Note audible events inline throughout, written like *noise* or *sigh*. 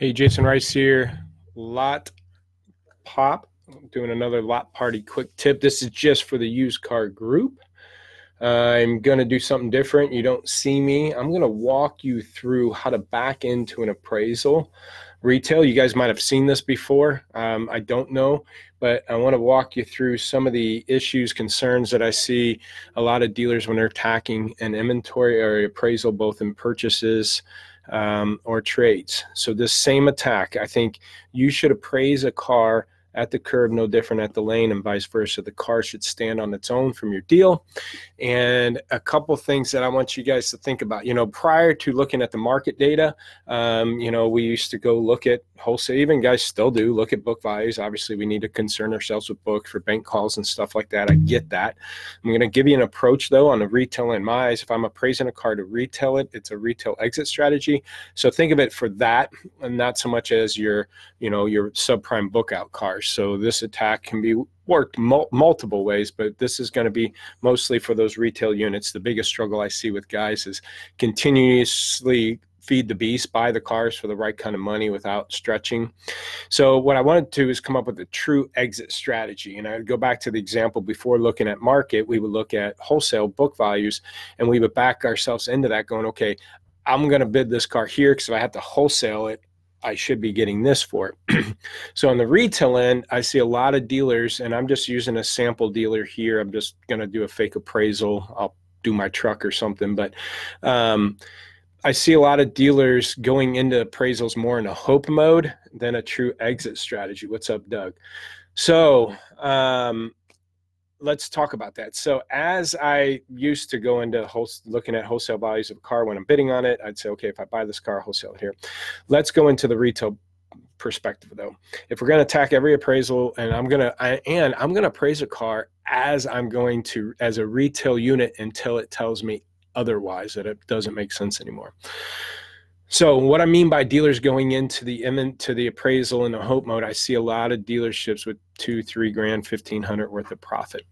Hey, Jason Rice here. Lot Pop, doing another lot party quick tip. This is just for the used car group. Uh, I'm going to do something different. You don't see me. I'm going to walk you through how to back into an appraisal retail. You guys might have seen this before. Um, I don't know, but I want to walk you through some of the issues, concerns that I see a lot of dealers when they're attacking an inventory or appraisal, both in purchases um, or trades. So this same attack, I think you should appraise a car at the curb, no different at the lane, and vice versa. The car should stand on its own from your deal. And a couple things that I want you guys to think about. You know, prior to looking at the market data, um, you know, we used to go look at wholesale. Even guys still do look at book values. Obviously, we need to concern ourselves with book for bank calls and stuff like that. I get that. I'm going to give you an approach though on the retail in my eyes. If I'm appraising a car to retail it, it's a retail exit strategy. So think of it for that, and not so much as your, you know, your subprime book out car So this attack can be worked mul multiple ways, but this is going to be mostly for those retail units. The biggest struggle I see with guys is continuously feed the beast, buy the cars for the right kind of money without stretching. So what I wanted to do is come up with a true exit strategy. And I would go back to the example before looking at market, we would look at wholesale book values and we would back ourselves into that going, okay, I'm going to bid this car here because if I have to wholesale it, I should be getting this for *clears throat* so on the retail end, I see a lot of dealers, and I'm just using a sample dealer here. I'm just going to do a fake appraisal. I'll do my truck or something, but um, I see a lot of dealers going into appraisals more in a hope mode than a true exit strategy. What's up, Doug? So um, let's talk about that. So as I used to go into whole, looking at wholesale values of a car when I'm bidding on it, I'd say, okay, if I buy this car, wholesale it here. Let's go into the retail perspective though. If we're going to attack every appraisal and I'm going to, and I'm going to appraise a car as I'm going to, as a retail unit until it tells me otherwise that it doesn't make sense anymore. So what I mean by dealers going into the into the appraisal in the hope mode, I see a lot of dealerships with two, three grand, fifteen hundred worth of profit.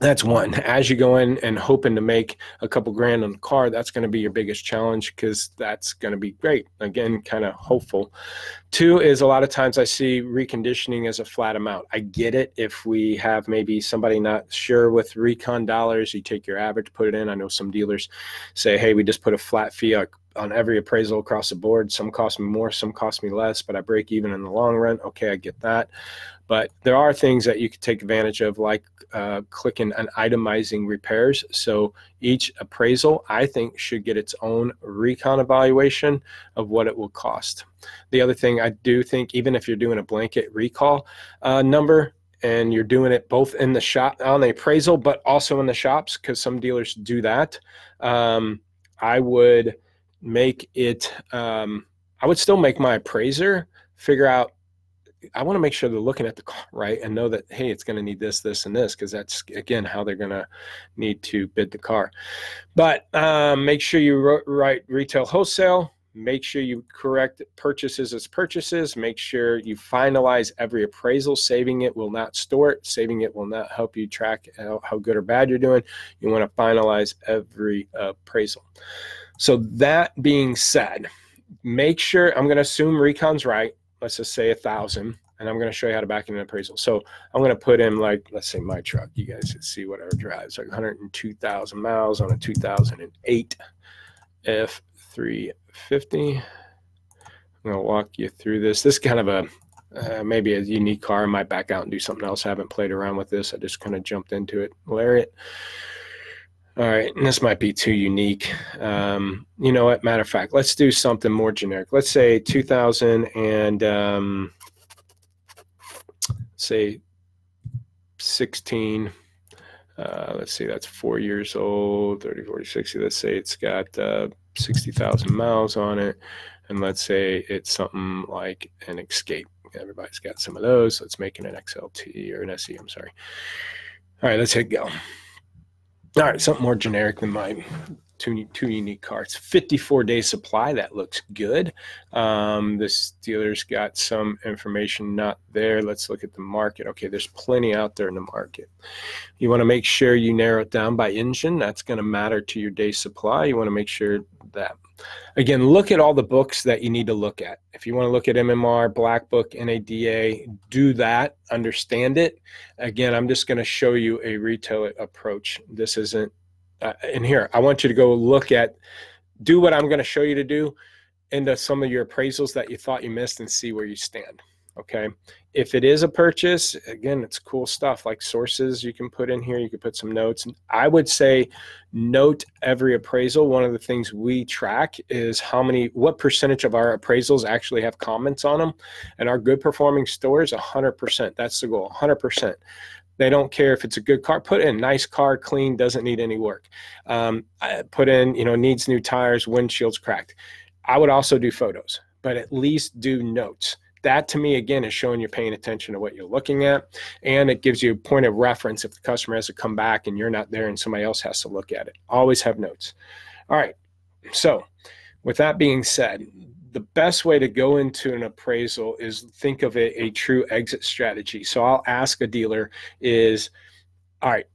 That's one. As you go in and hoping to make a couple grand on the car, that's going to be your biggest challenge because that's going to be great. Again, kind of hopeful. Two is a lot of times I see reconditioning as a flat amount. I get it if we have maybe somebody not sure with recon dollars, you take your average, put it in. I know some dealers say, hey, we just put a flat fee on every appraisal across the board. Some cost me more, some cost me less, but I break even in the long run. Okay, I get that. But there are things that you can take advantage of, like uh, clicking and itemizing repairs. So each appraisal, I think, should get its own recon evaluation of what it will cost. The other thing I do think, even if you're doing a blanket recall uh, number, and you're doing it both in the shop on the appraisal, but also in the shops, because some dealers do that. Um, I would make it um, i would still make my appraiser figure out i want to make sure they're looking at the car right? And know that hey it's going to need this this and this because that's again how they're going to need to bid the car. But um, make sure you write retail wholesale make sure you correct purchases as purchases make sure you finalize every appraisal. Saving it will not store it saving it will not help you track how, how good or bad you're doing. You want to finalize every appraisal so that being said, make sure I'm going to assume Recon's right. Let's just say a thousand, and I'm going to show you how to back in an appraisal. So I'm going to put in like, let's say my truck. You guys can see whatever drives like 102,000 miles on a 2008 F350. I'm going to walk you through this. This is kind of a uh, maybe a unique car. I might back out and do something else. I haven't played around with this. I just kind of jumped into it. Lariat. All right, and this might be too unique. Um, you know what? Matter of fact, let's do something more generic. Let's say 2000 and um, say 16. Uh, let's see, that's four years old, 30, 40, 60. Let's say it's got uh, 60,000 miles on it. And let's say it's something like an Escape. Everybody's got some of those. Let's make it an XLT or an SE, I'm sorry. All right, let's hit go. All right, something more generic than my two, two unique cars. 54 day supply. That looks good. Um, this dealer's got some information not there. Let's look at the market. Okay, there's plenty out there in the market. You want to make sure you narrow it down by engine. That's going to matter to your day supply. You want to make sure that again look at all the books that you need to look at if you want to look at mmr black book nada do that understand it again i'm just going to show you a retail approach this isn't uh, and here i want you to go look at do what i'm going to show you to do into some of your appraisals that you thought you missed and see where you stand okay? If it is a purchase again it's cool stuff like sources you can put in here you can put some notes. I would say note every appraisal. One of the things we track is how many what percentage of our appraisals actually have comments on them and our good performing stores 100% that's the goal 100% they don't care if it's a good car. Put in nice car clean doesn't need any work. Um, put in you know needs new tires windshield's cracked. I would also do photos but at least do notes. That to me again is showing you're paying attention to what you're looking at and it gives you a point of reference if the customer has to come back and you're not there and somebody else has to look at it. Always have notes. All right. So with that being said the best way to go into an appraisal is think of a, a true exit strategy so i'll ask a dealer is all right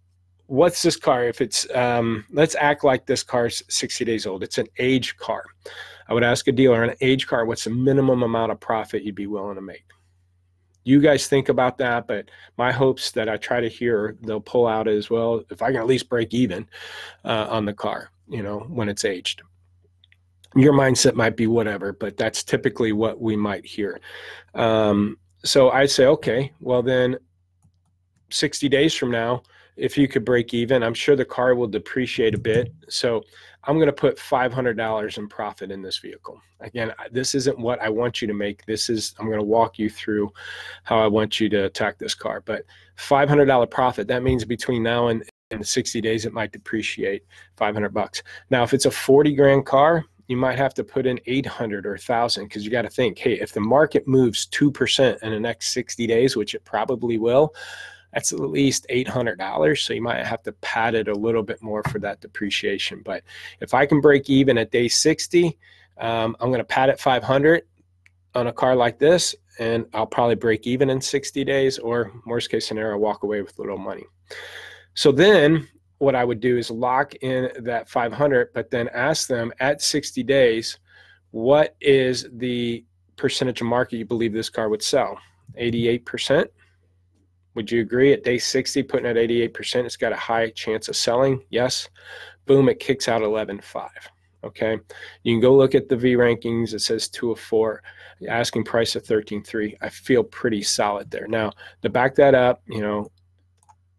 what's this car if it's um, let's act like this car's 60 days old it's an age car I would ask a dealer an age car, what's the minimum amount of profit you'd be willing to make? You guys think about that, but my hopes that I try to hear they'll pull out as well. If I can at least break even uh, on the car, you know, when it's aged. Your mindset might be whatever, but that's typically what we might hear. Um, so I say, okay, well then, 60 days from now, if you could break even, I'm sure the car will depreciate a bit. So I'm going to put $500 in profit in this vehicle. Again, this isn't what I want you to make. This is, I'm going to walk you through how I want you to attack this car. But $500 profit, that means between now and, and 60 days, it might depreciate 500 bucks. Now, if it's a 40 grand car, you might have to put in 800 or 1000 because you got to think, hey, if the market moves 2% in the next 60 days, which it probably will, that's at least $800. So you might have to pad it a little bit more for that depreciation. But if I can break even at day 60, um, I'm going to pad it 500 on a car like this, and I'll probably break even in 60 days, or worst case scenario, walk away with little money. So then what I would do is lock in that 500, but then ask them at 60 days, what is the percentage of market you believe this car would sell? 88%? Would you agree at day 60, putting at 88%, it's got a high chance of selling? Yes. Boom, it kicks out 11.5. Okay. You can go look at the V rankings. It says two of four, asking price of 13.3. I feel pretty solid there. Now, to back that up, you know,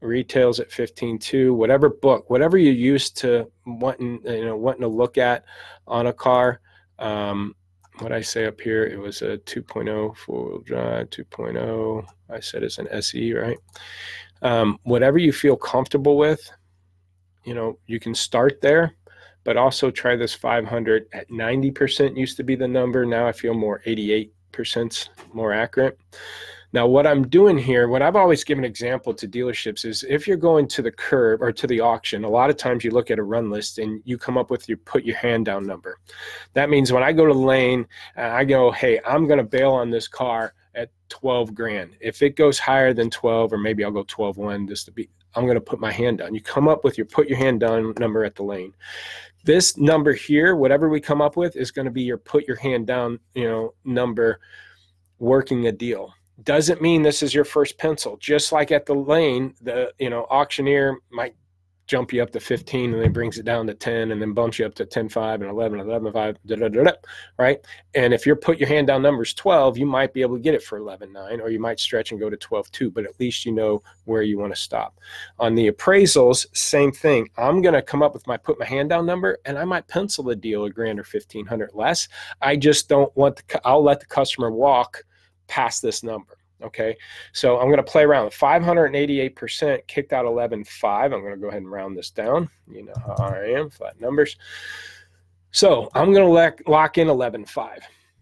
retails at 15.2, whatever book, whatever you used to wanting, you know, wanting to look at on a car, um, what I say up here, it was a 2.0 four wheel drive, 2.0. I said it's an SE, right? Um, whatever you feel comfortable with, you know, you can start there, but also try this 500 at 90% used to be the number. Now I feel more 88% more accurate. Now, what I'm doing here, what I've always given example to dealerships is if you're going to the curb or to the auction, a lot of times you look at a run list and you come up with your put your hand down number. That means when I go to lane, uh, I go, hey, I'm going to bail on this car at 12 grand. If it goes higher than 12, or maybe I'll go 12 one just to be, I'm going to put my hand down. You come up with your put your hand down number at the lane. This number here, whatever we come up with, is going to be your put your hand down, you know, number working a deal doesn't mean this is your first pencil. Just like at the lane, the you know auctioneer might jump you up to 15 and then brings it down to 10 and then bumps you up to 10 5 and 11 11 5 da, da, da, right? And if you're put your hand down numbers 12 you might be able to get it for 11 9 or you might stretch and go to 12 2 but at least you know where you want to stop. On the appraisals same thing. I'm going to come up with my put my hand down number and i might pencil the deal a grand or 1500 less. I just don't want the i'll let the customer walk past this number. Okay, so I'm going to play around. 588% kicked out 11.5. I'm going to go ahead and round this down. You know how I am, flat numbers. So I'm going to lock, in 11.5.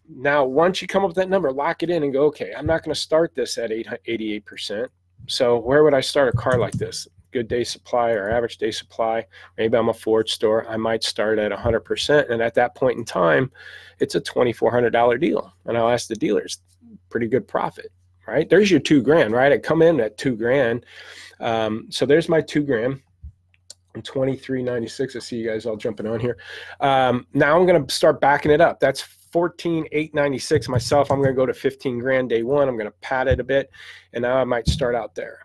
Now, once you come up with that number, lock it in and go, okay, I'm not going to start this at 88%. So where would I start a car like this? good day supply or average day supply. Maybe I'm a Ford store. I might start at 100%. And at that point in time, it's a $2,400 deal. And I'll ask the dealers, pretty good profit, right? There's your two grand, right? I come in at two grand. Um, so there's my two grand. I'm 2396. I see you guys all jumping on here. Um, now I'm going to start backing it up. That's 14,896 myself. I'm going to go to 15 grand day one. I'm going to pad it a bit, and now I might start out there.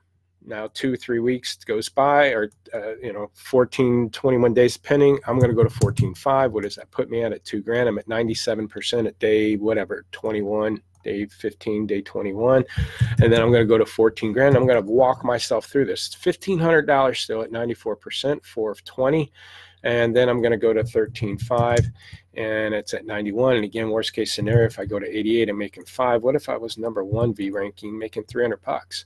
Now, two, three weeks goes by, or uh, you know, 14, 21 days pending. I'm going to go to 14.5. What does that put me at at two grand? I'm at 97% at day whatever, 21, day 15, day 21, and then I'm going to go to 14 grand. I'm going to walk myself through this. $1,500 still at 94%, four of 20 and then I'm going to go to 13.5 and it's at 91 and again worst case scenario if I go to 88 I'm making five what if I was number one V ranking making 300 bucks?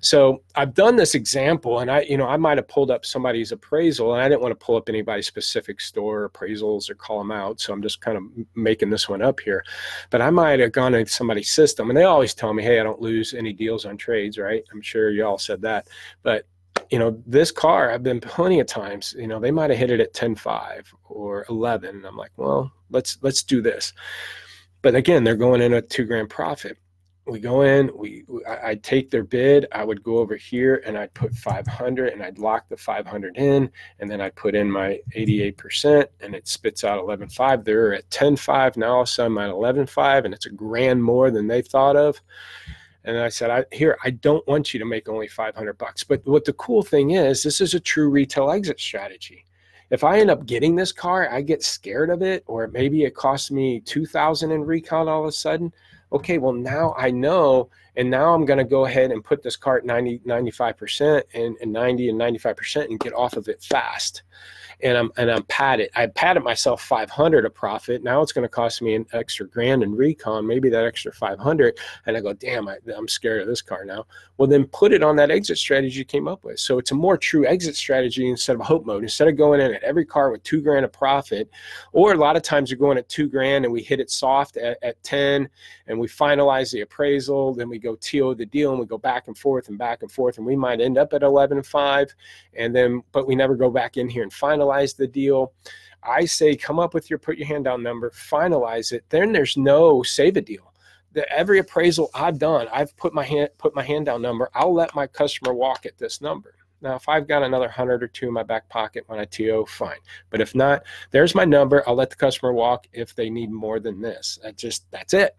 So I've done this example and I you know I might have pulled up somebody's appraisal and I didn't want to pull up anybody's specific store appraisals or call them out so I'm just kind of making this one up here. But I might have gone into somebody's system and they always tell me hey I don't lose any deals on trades right? I'm sure y'all said that. But you know, this car, I've been plenty of times, you know, they might have hit it at 10, 5 or 11. And I'm like, well, let's, let's do this. But again, they're going in a two grand profit. We go in, we, I, I'd take their bid. I would go over here and I'd put 500 and I'd lock the 500 in. And then I'd put in my 88% and it spits out 11.5. They're at 10.5. Now all of a sudden I'm at 11.5 and it's a grand more than they thought of. And I said, I, here, I don't want you to make only 500 bucks. But what the cool thing is, this is a true retail exit strategy. If I end up getting this car, I get scared of it, or maybe it costs me 2000 in recon all of a sudden. Okay, well, now I know, and now I'm going to go ahead and put this car at 90, 95% and, and 90 and 95% and get off of it fast and I'm and I'm padded. I padded myself 500 a profit. Now it's going to cost me an extra grand in recon, maybe that extra 500. And I go, damn, I, I'm scared of this car now. Well, then put it on that exit strategy you came up with. So it's a more true exit strategy instead of a hope mode. Instead of going in at every car with two grand of profit, or a lot of times you're going at two grand and we hit it soft at, at 10 and we finalize the appraisal, then we go TO the deal and we go back and forth and back and forth, and we might end up at 11 and 5, and then but we never go back in here and finalize the deal. I say come up with your put your hand down number, finalize it. Then there's no save a deal. The, every appraisal I've done, I've put my hand put my hand down number. I'll let my customer walk at this number. Now, if I've got another hundred or two in my back pocket when I TO, fine. But if not, there's my number. I'll let the customer walk if they need more than this. That just that's it.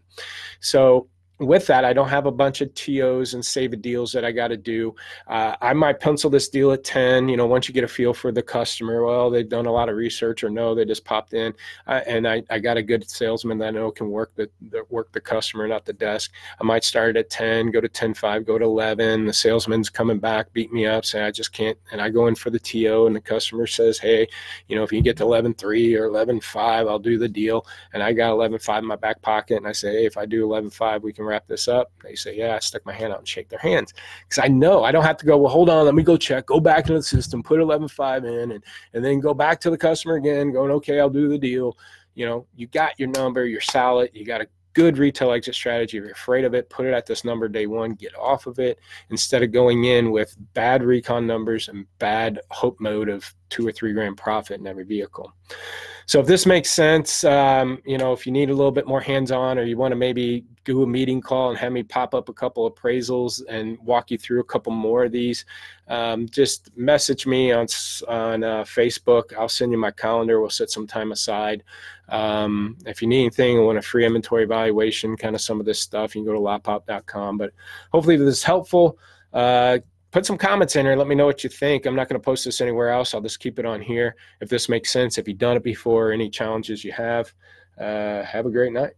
So with that, I don't have a bunch of TOs and save a deals that I got to do. Uh, I might pencil this deal at 10. You know, once you get a feel for the customer, well, they've done a lot of research or no, they just popped in. Uh, and I, I got a good salesman that I know can work the, work the customer, not the desk. I might start at 10, go to 10, 5, go to 11. The salesman's coming back, beat me up, say, I just can't. And I go in for the TO and the customer says, Hey, you know, if you get to 11, 3 or 11, 5, I'll do the deal. And I got 11, 5 in my back pocket. And I say, Hey, if I do 11, 5, we can wrap this up? They say, yeah, I stuck my hand out and shake their hands. Because I know I don't have to go, well, hold on, let me go check, go back into the system, put 11.5 in, and, and then go back to the customer again, going, okay, I'll do the deal. You know, you got your number, you're solid, you got a good retail exit strategy. If you're afraid of it, put it at this number day one, get off of it instead of going in with bad recon numbers and bad hope mode of two or three grand profit in every vehicle. So if this makes sense, um, you know, if you need a little bit more hands-on or you want to maybe do a meeting call and have me pop up a couple appraisals and walk you through a couple more of these, um, just message me on on uh, Facebook. I'll send you my calendar. We'll set some time aside. Um, if you need anything, want a free inventory evaluation, kind of some of this stuff, you can go to lotpop.com. But hopefully this is helpful. Uh, put some comments in here. Let me know what you think. I'm not going to post this anywhere else. I'll just keep it on here. If this makes sense, if you've done it before, any challenges you have, uh, have a great night.